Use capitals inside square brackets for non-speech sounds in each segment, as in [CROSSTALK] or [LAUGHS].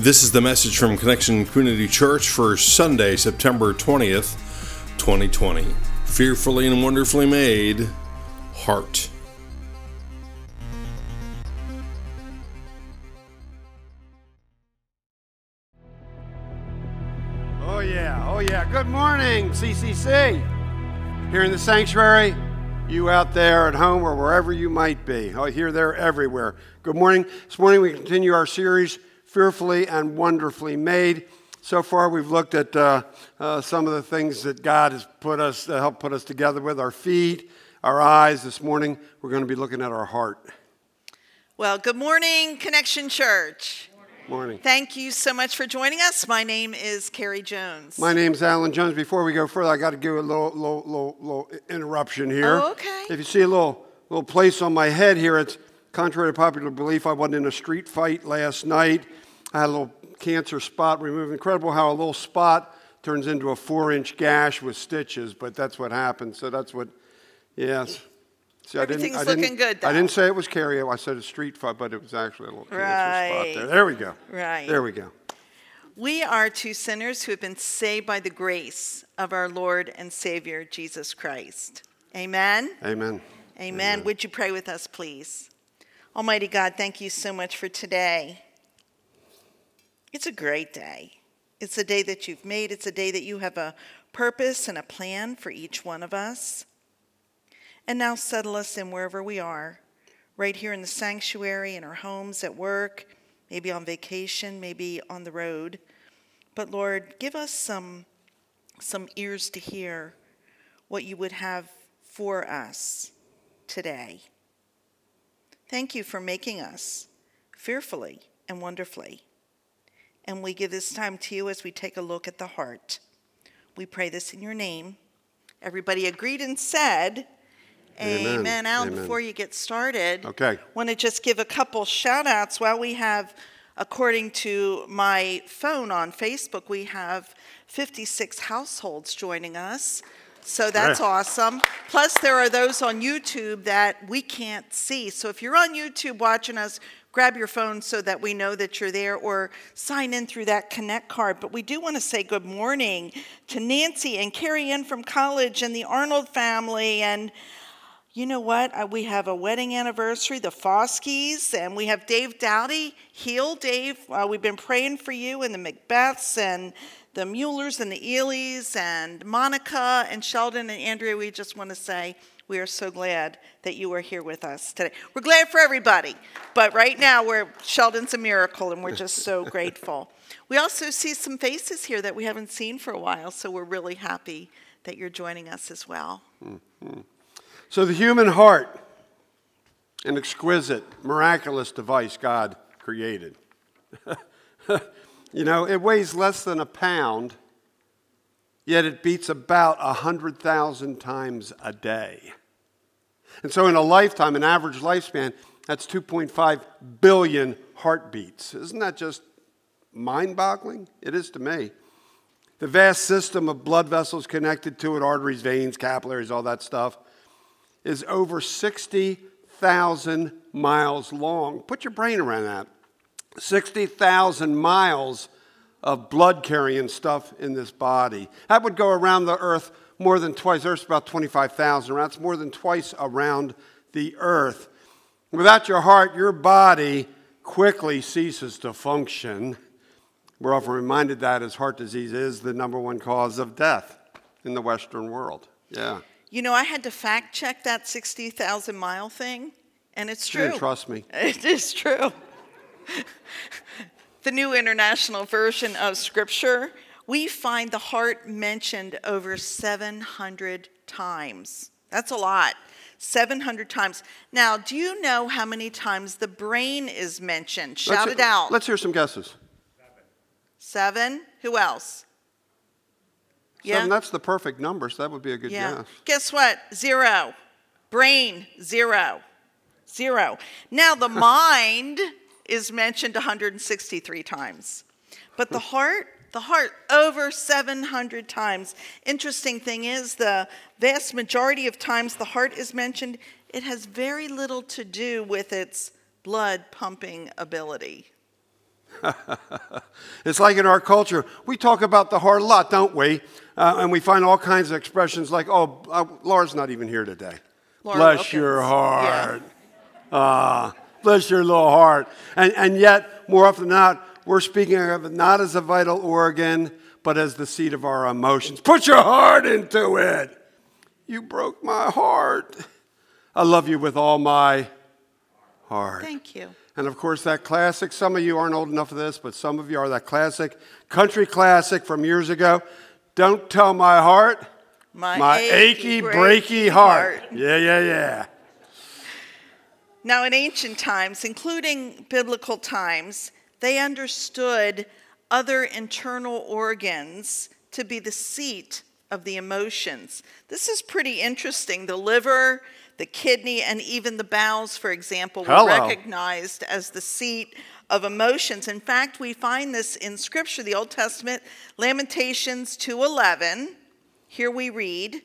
This is the message from Connection Community Church for Sunday, September 20th, 2020. Fearfully and wonderfully made, Heart. Oh, yeah. Oh, yeah. Good morning, CCC. Here in the sanctuary, you out there at home or wherever you might be. Oh, here, there, everywhere. Good morning. This morning we continue our series, Fearfully and Wonderfully Made. So far, we've looked at uh, uh, some of the things that God has put us, uh, helped put us together with our feet, our eyes. This morning, we're going to be looking at our heart. Well, good morning, Connection Church. Morning. Thank you so much for joining us. My name is Carrie Jones. My name is Alan Jones. Before we go further, I got to give a little, little, little, little interruption here. Oh, okay. If you see a little, little place on my head here, it's contrary to popular belief. I wasn't in a street fight last night. I had a little cancer spot removed. Incredible how a little spot turns into a four-inch gash with stitches, but that's what happened. So that's what, yes. See, I Everything's I didn't, looking good, I didn't say it was Carrie. I said a street fight, but it was actually a little cancer Right. spot there. There we go. Right. There we go. We are two sinners who have been saved by the grace of our Lord and Savior, Jesus Christ. Amen. Amen. Amen. Would you pray with us, please? Almighty God, thank you so much for today. It's a great day. It's a day that you've made. It's a day that you have a purpose and a plan for each one of us. And now settle us in wherever we are, right here in the sanctuary, in our homes, at work, maybe on vacation, maybe on the road. But Lord, give us some, some ears to hear what you would have for us today. Thank you for making us fearfully and wonderfully. And we give this time to you as we take a look at the heart. We pray this in your name. Everybody agreed and said, Amen. Amen. Alan, Amen. before you get started, Okay. want to just give a couple shout outs. Well, we have, according to my phone on Facebook, we have 56 households joining us. So that's Great. awesome. Plus, there are those on YouTube that we can't see. So if you're on YouTube watching us, grab your phone so that we know that you're there or sign in through that Connect card. But we do want to say good morning to Nancy and Carrie Ann from college and the Arnold family and you know what? We have a wedding anniversary, the Foskies, and we have Dave Dowdy. Heal, Dave. Uh, we've been praying for you and the Macbeths and the Muellers and the Ely's and Monica and Sheldon and Andrea. We just want to say we are so glad that you are here with us today. We're glad for everybody, but right now we're Sheldon's a miracle and we're just so [LAUGHS] grateful. We also see some faces here that we haven't seen for a while, so we're really happy that you're joining us as well. So, the human heart, an exquisite, miraculous device God created. [LAUGHS] you know, it weighs less than a pound, yet it beats about 100,000 times a day. And so, in a lifetime, an average lifespan, that's 2.5 billion heartbeats. Isn't that just mind boggling? It is to me. The vast system of blood vessels connected to it, arteries, veins, capillaries, all that stuff, is over 60,000 miles long. Put your brain around that. 60,000 miles of blood carrying stuff in this body. That would go around the earth more than twice. Earth's about 25,000 around. More than twice around the earth. Without your heart, your body quickly ceases to function. We're often reminded that as heart disease is the number one cause of death in the Western world. Yeah. You know, I had to fact check that 60,000 mile thing, and it's true. trust me. [LAUGHS] It is true. [LAUGHS] the New International Version of Scripture, we find the heart mentioned over 700 times. That's a lot. 700 times. Now, do you know how many times the brain is mentioned? Shout Let's- it out. Let's hear some guesses. Seven. Who else? Seven, that's the perfect number, so that would be a good Yeah. guess. Guess what? Zero. Brain, zero. Zero. Now, the [LAUGHS] mind is mentioned 163 times, but the heart, the heart, over 700 times. Interesting thing is, the vast majority of times the heart is mentioned, it has very little to do with its blood pumping ability. [LAUGHS] it's like in our culture, we talk about the heart a lot, don't we? Uh, and we find all kinds of expressions like, oh, uh, Laura's not even here today. Laura bless Wilkins. your heart. Ah, bless your little heart. And, and yet, more often than not, we're speaking of it not as a vital organ, but as the seat of our emotions. Put your heart into it. You broke my heart. I love you with all my heart. Thank you. And of course, that classic, some of you aren't old enough for this, but some of you are that classic, country classic from years ago. Don't tell my heart, My, achy, breaky heart. Yeah, yeah, yeah. Now, in ancient times, including biblical times, they understood other internal organs to be the seat of the emotions. This is pretty interesting. The liver, the kidney, and even the bowels, for example, were Hello. recognized as the seat of emotions. In fact, we find this in Scripture, the Old Testament, Lamentations 2:11. Here we read,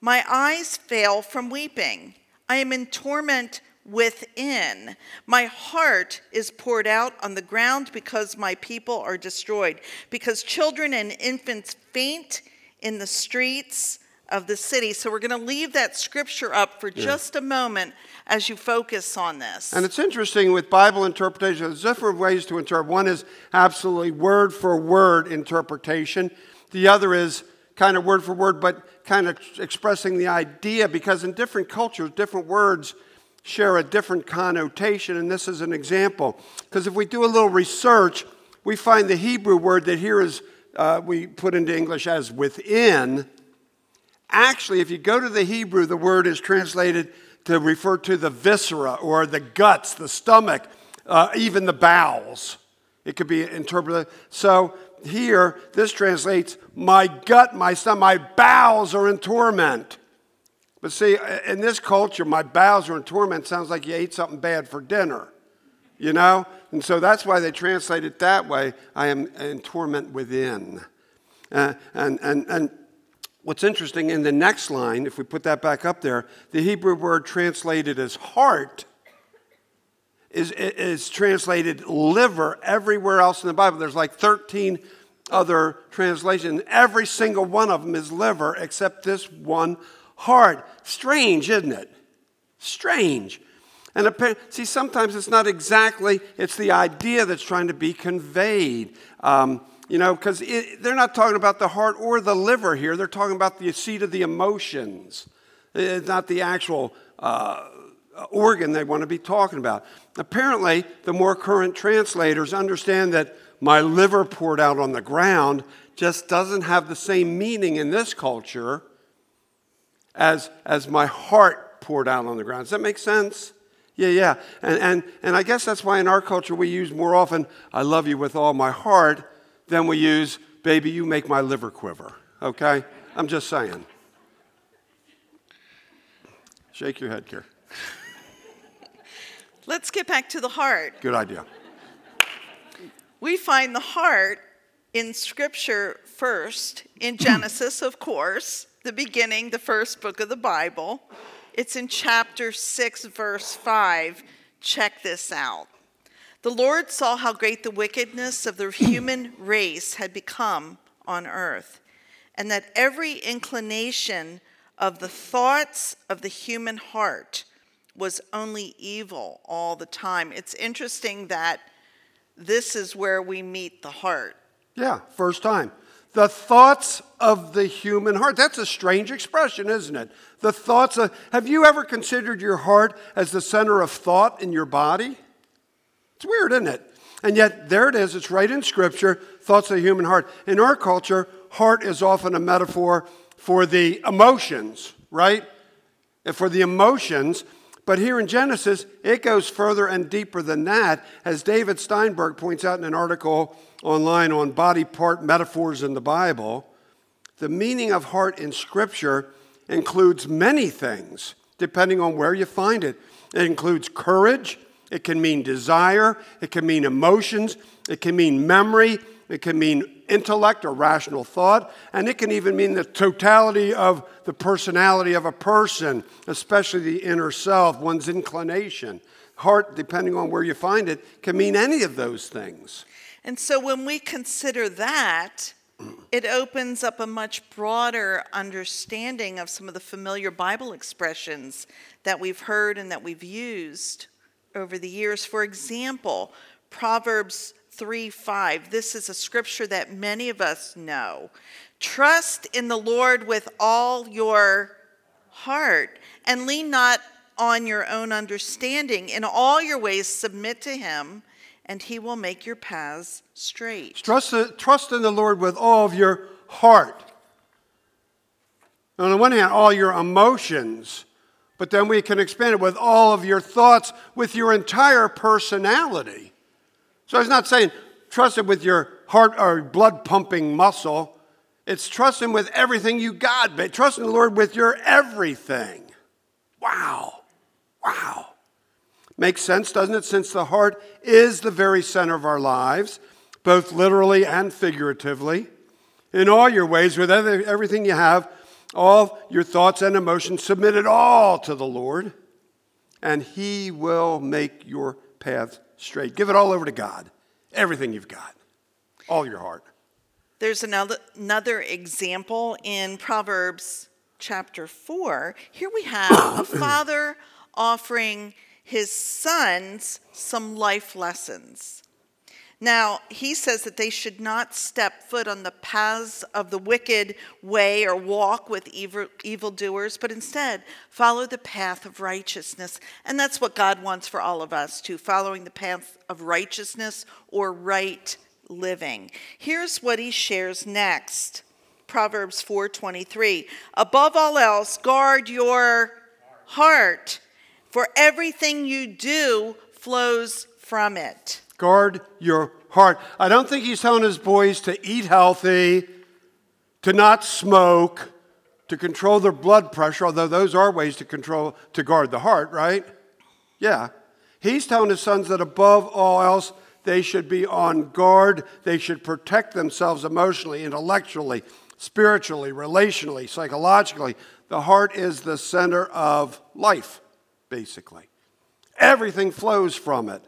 my eyes fail from weeping. I am in torment within. My heart is poured out on the ground because my people are destroyed, because children and infants faint in the streets of the city. So we're going to leave that scripture up for just a moment as you focus on this. And it's interesting with Bible interpretation, there's different ways to interpret. One is absolutely word for word interpretation, the other is kind of word for word, but kind of expressing the idea because in different cultures, different words share a different connotation. And this is an example. Because if we do a little research, we find the Hebrew word that here is, uh, we put into English as within. Actually, if you go to the Hebrew, the word is translated to refer to the viscera or the guts, the stomach, uh, even the bowels. It could be interpreted. So here, this translates my gut, my stomach, my bowels are in torment. But see, in this culture, my bowels are in torment sounds like you ate something bad for dinner, you know? And so that's why they translate it that way. I am in torment within. Uh, and, and, and what's interesting in the next line, if we put that back up there, the Hebrew word translated as heart is, is translated liver everywhere else in the Bible. There's like 13 other translations. Every single one of them is liver except this one heart. Strange, isn't it? Strange. And see, sometimes it's not exactly, it's the idea that's trying to be conveyed. Um, you know, because they're not talking about the heart or the liver here. They're talking about the seat of the emotions. It's not the actual uh, organ they want to be talking about. Apparently, the more current translators understand that my liver poured out on the ground just doesn't have the same meaning in this culture as, as my heart poured out on the ground. Does that make sense? Yeah, yeah. And, and, and I guess that's why in our culture we use more often, I love you with all my heart, than we use, baby, you make my liver quiver. Okay? I'm just saying. Shake your head, Kier. Let's get back to the heart. Good idea. We find the heart in Scripture first, in [CLEARS THROAT] Genesis, of course, the beginning, the first book of the Bible. It's in chapter 6, verse 5. Check this out. The Lord saw how great the wickedness of the human race had become on earth, and that every inclination of the thoughts of the human heart was only evil all the time. It's interesting that this is where we meet the heart. Yeah, first time. The thoughts of the human heart. That's a strange expression, isn't it? The thoughts of. Have you ever considered your heart as the center of thought in your body? It's weird, isn't it? And yet, there it is. It's right in Scripture thoughts of the human heart. In our culture, heart is often a metaphor for the emotions, right? And For the emotions. But here in Genesis, it goes further and deeper than that, as David Steinberg points out in an article online on body part metaphors in the Bible. The meaning of heart in Scripture includes many things, depending on where you find it. It includes courage, it can mean desire, it can mean emotions, it can mean memory, it can mean intellect or rational thought, and it can even mean the totality of the personality of a person, especially the inner self, one's inclination. heart, depending on where you find it, can mean any of those things. And so when we consider that, it opens up a much broader understanding of some of the familiar Bible expressions that we've heard and that we've used over the years. For example, Proverbs 3 5. This is a scripture that many of us know. Trust in the Lord with all your heart and lean not on your own understanding. In all your ways, submit to him, and he will make your paths straight. Trust, trust in the Lord with all of your heart. On the one hand, all your emotions, but then we can expand it with all of your thoughts, with your entire personality. So he's not saying trust it with your heart or blood pumping muscle. It's trust him with everything you got, but trust in the Lord with your everything. Wow. Wow. Makes sense, doesn't it? Since the heart is the very center of our lives, both literally and figuratively. In all your ways, with everything you have, all your thoughts and emotions, submit it all to the Lord, and He will make your path straight. Give it all over to God. Everything you've got, all your heart. There's another, another example in Proverbs chapter 4. Here we have a [COUGHS] father offering his sons some life lessons. Now, he says that they should not step foot on the paths of the wicked way or walk with evil evildoers, but instead follow the path of righteousness. And that's what God wants for all of us, too, following the path of righteousness or right living. Here's what he shares next. Proverbs 4:23. Above all else, guard your heart, for everything you do flows from it. Guard your heart. I don't think he's telling his boys to eat healthy, to not smoke, to control their blood pressure, although those are ways to control, to guard the heart, right? Yeah. He's telling his sons that above all else, they should be on guard. They should protect themselves emotionally, intellectually, spiritually, relationally, psychologically. The heart is the center of life, basically. Everything flows from it.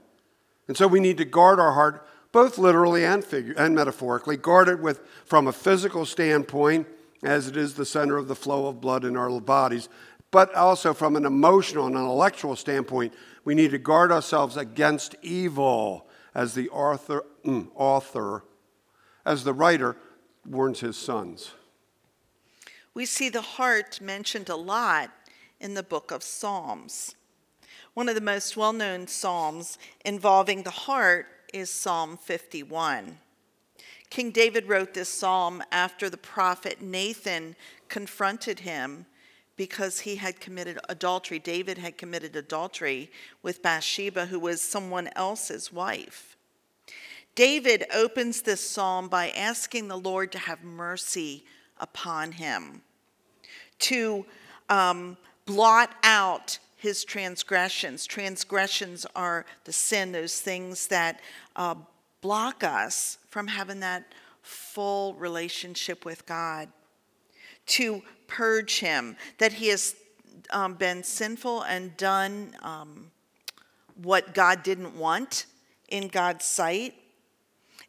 And so we need to guard our heart, both literally and, figure, and metaphorically. Guard it with, from a physical standpoint, as it is the center of the flow of blood in our bodies, but also from an emotional and intellectual standpoint, we need to guard ourselves against evil, as the author, mm, author as the writer warns his sons. We see the heart mentioned a lot in the book of Psalms. One of the most well known Psalms involving the heart is Psalm 51. King David wrote this psalm after the prophet Nathan confronted him because he had committed adultery. David had committed adultery with Bathsheba, who was someone else's wife. David opens this psalm by asking the Lord to have mercy upon him, to um, blot out his transgressions. Transgressions are the sin, those things that uh, block us from having that full relationship with God. To purge him, that he has um, been sinful and done um, what God didn't want in God's sight.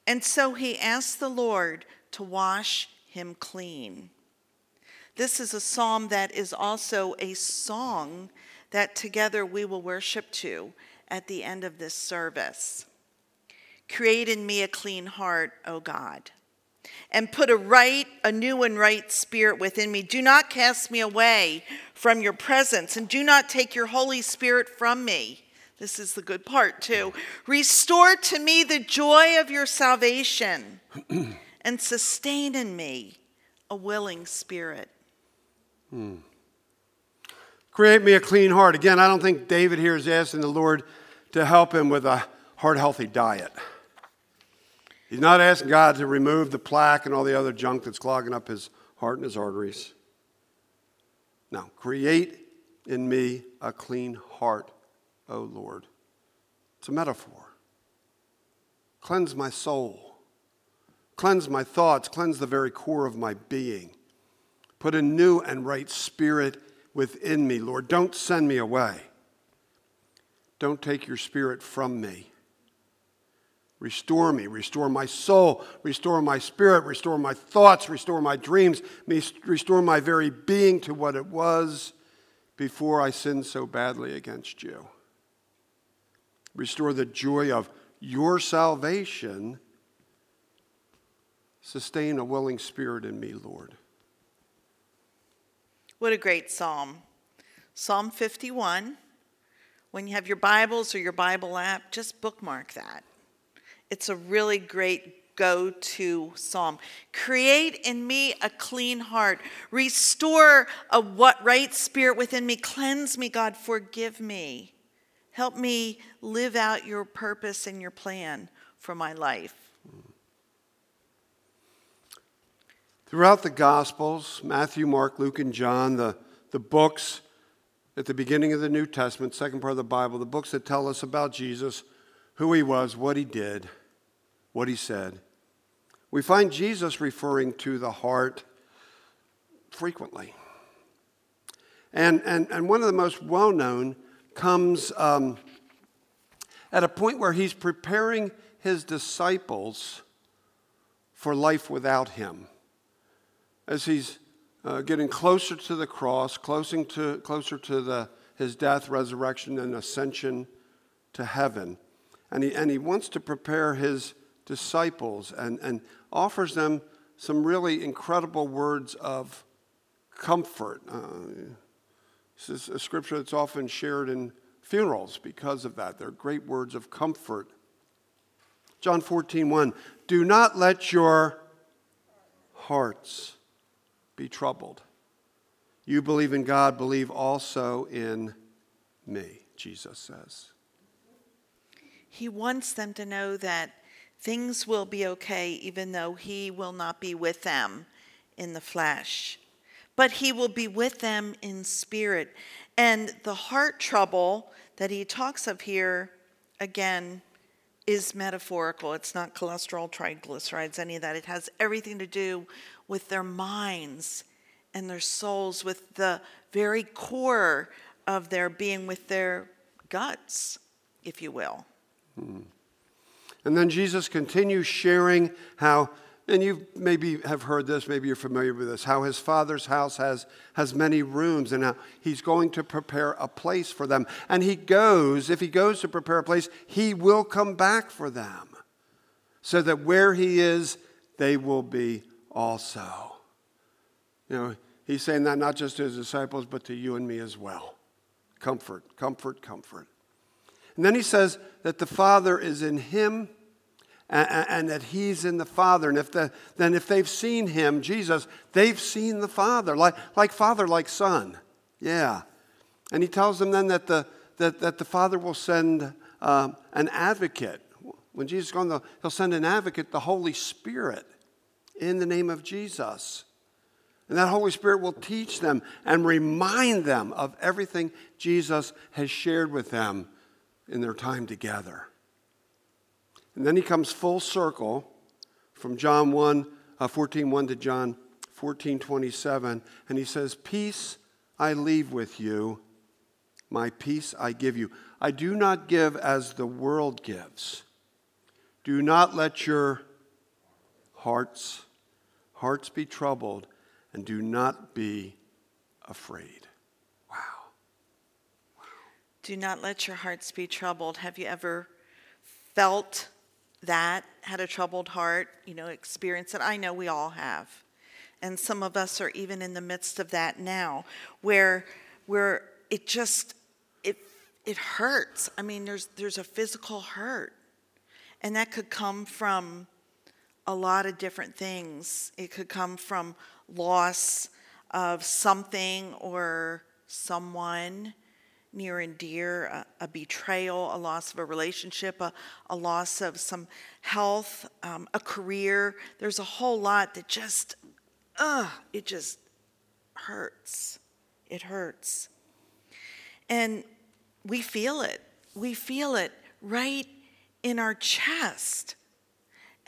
And so he asked the Lord to wash him clean. This is a psalm that is also a song that together we will worship to at the end of this service. Create in me a clean heart, O God, and put a right, a new and right spirit within me. Do not cast me away from your presence, and do not take your Holy Spirit from me. This is the good part, too. Restore to me the joy of your salvation [CLEARS THROAT] and sustain in me a willing spirit. Hmm. Create me a clean heart. Again, I don't think David here is asking the Lord to help him with a heart healthy diet. He's not asking God to remove the plaque and all the other junk that's clogging up his heart and his arteries. Now, create in me a clean heart, O Lord. It's a metaphor. Cleanse my soul, cleanse my thoughts, cleanse the very core of my being. Put a new and right spirit within me, Lord. Don't send me away. Don't take your spirit from me. Restore me, restore my soul, restore my spirit, restore my thoughts, restore my dreams, restore my very being to what it was before I sinned so badly against you. Restore the joy of your salvation. Sustain a willing spirit in me, Lord. What a great psalm. Psalm 51. When you have your Bibles or your Bible app, just bookmark that. It's a really great go to psalm. Create in me a clean heart. Restore a what right spirit within me. Cleanse me, God. Forgive me. Help me live out your purpose and your plan for my life. Throughout the Gospels, Matthew, Mark, Luke, and John, the, the books at the beginning of the New Testament, second part of the Bible, the books that tell us about Jesus, who he was, what he did, what he said, we find Jesus referring to the heart frequently. And, and, and one of the most well known comes um, at a point where he's preparing his disciples for life without him. As he's uh, getting closer to the cross, closer to, closer to the, his death, resurrection, and ascension to heaven. And he, and he wants to prepare his disciples and, and offers them some really incredible words of comfort. Uh, this is a scripture that's often shared in funerals because of that. They're great words of comfort. John 14, 1. Do not let your hearts be troubled. You believe in God, believe also in me, Jesus says. He wants them to know that things will be okay, even though He will not be with them in the flesh. But He will be with them in spirit. And the heart trouble that He talks of here, again, is metaphorical. It's not cholesterol, triglycerides, any of that. It has everything to do with their minds and their souls, with the very core of their being, with their guts, if you will. Hmm. And then Jesus continues sharing how, and you maybe have heard this, maybe you're familiar with this, how his father's house has, has many rooms and how he's going to prepare a place for them. And he goes, if he goes to prepare a place, he will come back for them so that where he is, they will be also. You know, he's saying that not just to his disciples, but to you and me as well. Comfort, comfort, comfort. And then he says that the Father is in him and, and, that he's in the Father. And if the, then if they've seen him, Jesus, they've seen the Father, like, like Father, like Son. Yeah. And he tells them then that the, that, that the Father will send um, an advocate. When Jesus is gone, he'll send an advocate, the Holy Spirit in the name of Jesus. And that Holy Spirit will teach them and remind them of everything Jesus has shared with them in their time together. And then he comes full circle from John 1, uh, 14 1 to John 14 27, and he says, Peace I leave with you, my peace I give you. I do not give as the world gives. Do not let your hearts hearts be troubled, and do not be afraid. Wow. wow. Do not let your hearts be troubled. Have you ever felt that, had a troubled heart, you know, experienced it? I know we all have. And some of us are even in the midst of that now, where where it just it it hurts. I mean, there's there's a physical hurt. And that could come from a lot of different things. It could come from loss of something or someone near and dear, a, a betrayal, a loss of a relationship, a, a loss of some health, um, a career. There's a whole lot that just, ugh, it just hurts. It hurts. And we feel it. We feel it right in our chest.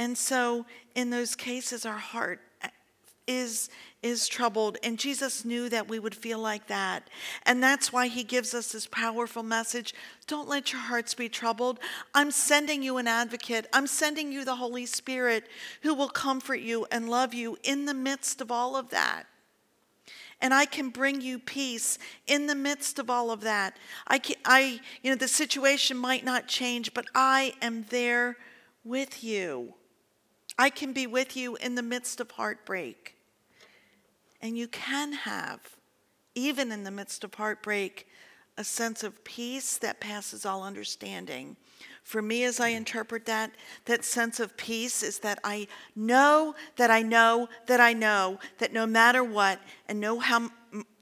And so, in those cases, our heart, uh, is is troubled and Jesus knew that we would feel like that. And that's why he gives us this powerful message. Don't let your hearts be troubled. I'm sending you an advocate. I'm sending you the Holy Spirit who will comfort you and love you in the midst of all of that and I can bring you peace in the midst of all of that. I, can, I, you know, the situation might not change, but I am there with you. I can be with you in the midst of heartbreak. And you can have, even in the midst of heartbreak, a sense of peace that passes all understanding. For me, as I interpret that, that sense of peace is that I know that I know that I know that no matter what, and no, how,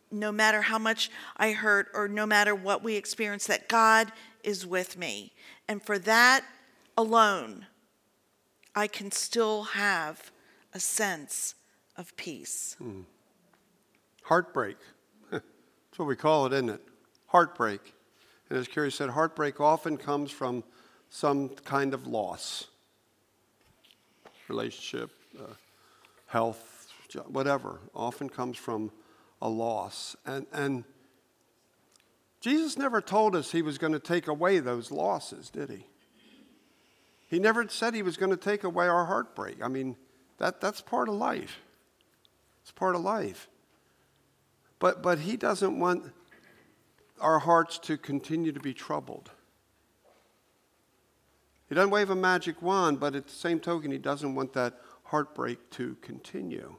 no matter how much I hurt or no matter what we experience, that God is with me. And for that alone, I can still have a sense of peace. Hmm. Heartbreak. [LAUGHS] That's what we call it, isn't it? Heartbreak. And as Carrie said, heartbreak often comes from some kind of loss relationship, uh, health, whatever, often comes from a loss. And, and Jesus never told us he was going to take away those losses, did he? He never said he was going to take away our heartbreak. I mean, that, that's part of life. It's part of life. But, but he doesn't want our hearts to continue to be troubled. He doesn't wave a magic wand, but at the same token, he doesn't want that heartbreak to continue.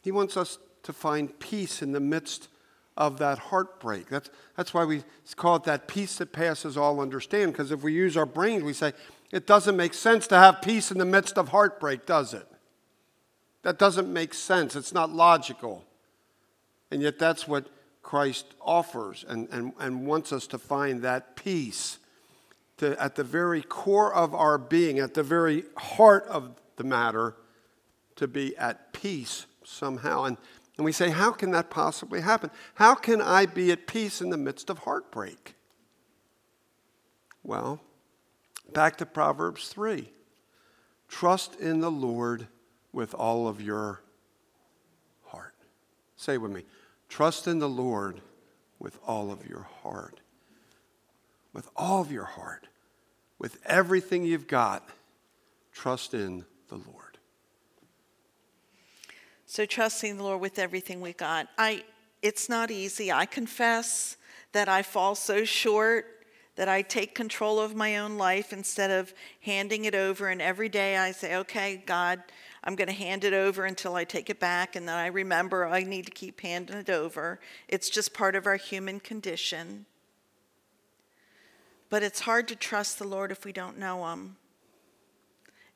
He wants us to find peace in the midst of that heartbreak. That's, that's why we call it that peace that passes all understanding, because if we use our brains, we say, it doesn't make sense to have peace in the midst of heartbreak, does it? That doesn't make sense. It's not logical. And yet, that's what Christ offers and, and, and wants us to find that peace to, at the very core of our being, at the very heart of the matter, to be at peace somehow. And, and we say, how can that possibly happen? How can I be at peace in the midst of heartbreak? Well, back to Proverbs 3 trust in the Lord with all of your heart. Say with me trust in the Lord with all of your heart with all of your heart, with everything you've got, trust in the Lord. So trusting the Lord with everything we got. I it's not easy. I confess that I fall so short that I take control of my own life instead of handing it over and every day I say, "Okay, God, I'm going to hand it over until I take it back and then I remember I need to keep handing it over." It's just part of our human condition. But it's hard to trust the Lord if we don't know Him.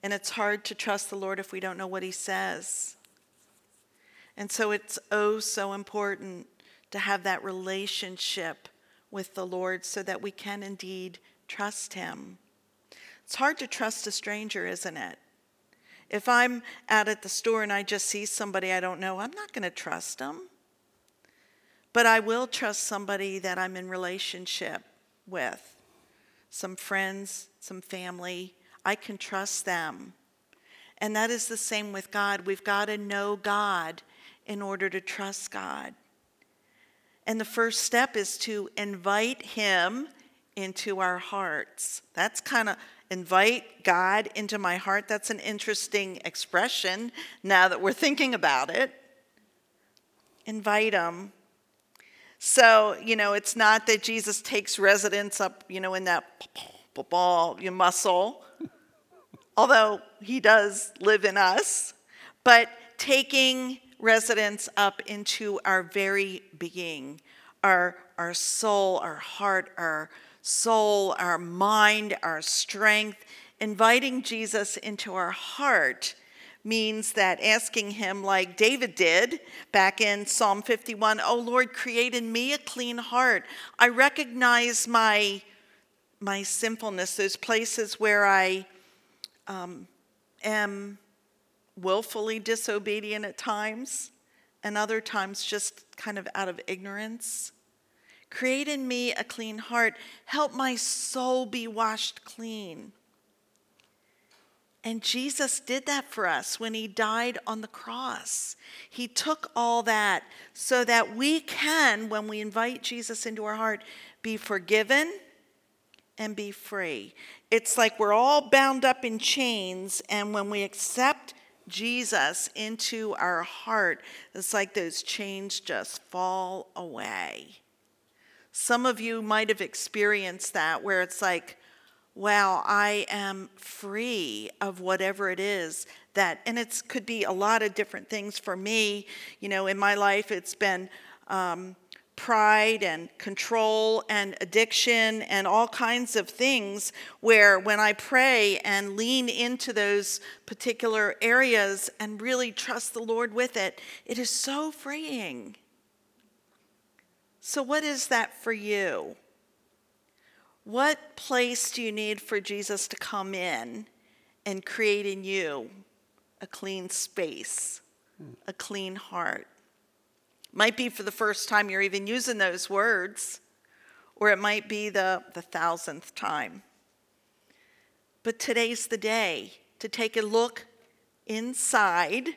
And it's hard to trust the Lord if we don't know what He says. And so it's oh so important to have that relationship with the Lord so that we can indeed trust Him. It's hard to trust a stranger, isn't it? If I'm out at the store and I just see somebody I don't know, I'm not going to trust them. But I will trust somebody that I'm in relationship with some friends, some family. I can trust them. And that is the same with God. We've got to know God in order to trust God. And the first step is to invite Him into our hearts. That's kind of invite God into my heart. That's an interesting expression now that we're thinking about it. Invite Him. So, you know, it's not that Jesus takes residence up, you know, in that ball, your muscle, although he does live in us, but taking residence up into our very being, our, our soul, our heart, our soul, our mind, our strength, inviting Jesus into our heart means that asking him, like David did back in Psalm 51, Oh Lord, create in me a clean heart. I recognize my, my sinfulness, those places where I um, am willfully disobedient at times, and other times just kind of out of ignorance. Create in me a clean heart. Help my soul be washed clean. And Jesus did that for us when he died on the cross. He took all that so that we can, when we invite Jesus into our heart, be forgiven and be free. It's like we're all bound up in chains, and when we accept Jesus into our heart, it's like those chains just fall away. Some of you might have experienced that where it's like, wow, I am free of whatever it is that, and it could be a lot of different things for me. You know, in my life, it's been um, pride and control and addiction and all kinds of things where when I pray and lean into those particular areas and really trust the Lord with it, it is so freeing. So, what is that for you? What place do you need for Jesus to come in and create in you a clean space, a clean heart? Might be for the first time you're even using those words, or it might be the, the thousandth time. But today's the day to take a look inside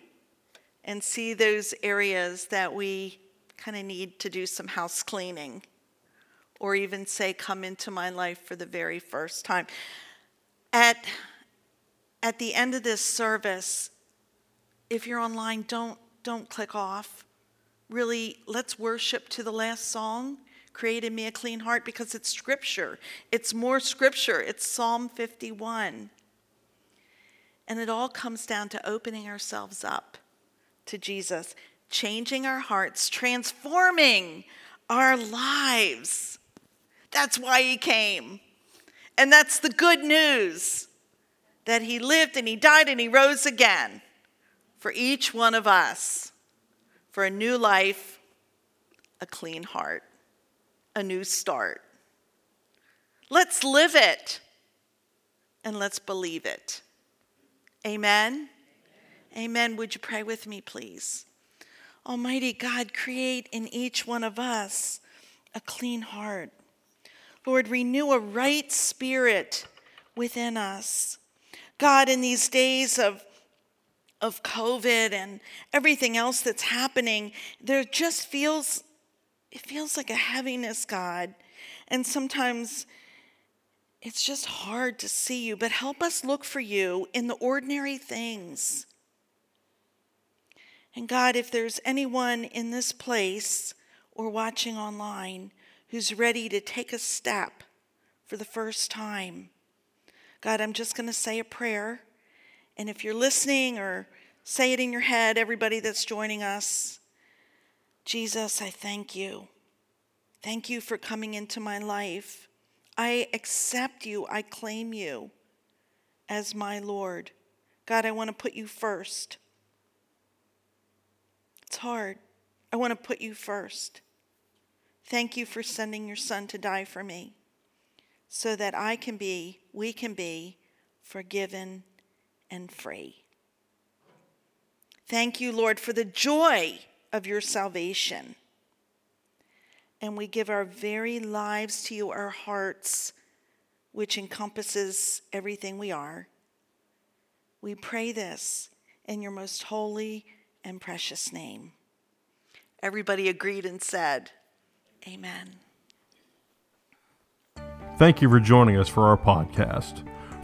and see those areas that we kind of need to do some house cleaning, or even say, Come into my life for the very first time. At, at the end of this service, if you're online, don't, don't click off really let's worship to the last song create in me a clean heart because it's scripture. It's more scripture. It's psalm 51 and it all comes down to opening ourselves up to jesus changing our hearts transforming our lives. That's why he came. And that's the good news that he lived and he died and he rose again for each one of us for a new life, a clean heart, a new start. Let's live it and let's believe it. Amen. Amen. Amen. Would you pray with me, please? Almighty God, create in each one of us a clean heart. Lord, renew a right spirit within us. God, in these days of of COVID and everything else that's happening, there just feels it feels like a heaviness, God. And sometimes it's just hard to see you, but help us look for you in the ordinary things. And God, if there's anyone in this place or watching online who's ready to take a step for the first time, God, I'm just going to say a prayer. And if you're listening or say it in your head, everybody that's joining us Jesus, I thank you. Thank you for coming into my life. I accept you, I claim you as my Lord. God, I want to put you first. It's hard. I want to put you first. Thank you for sending your son to die for me so that I can be, we can be forgiven and free. Thank you, Lord, for the joy of your salvation. And we give our very lives to you, our hearts, which encompasses everything we are. We pray this in your most holy and precious name. Everybody agreed and said, Amen. Thank you for joining us for our podcast.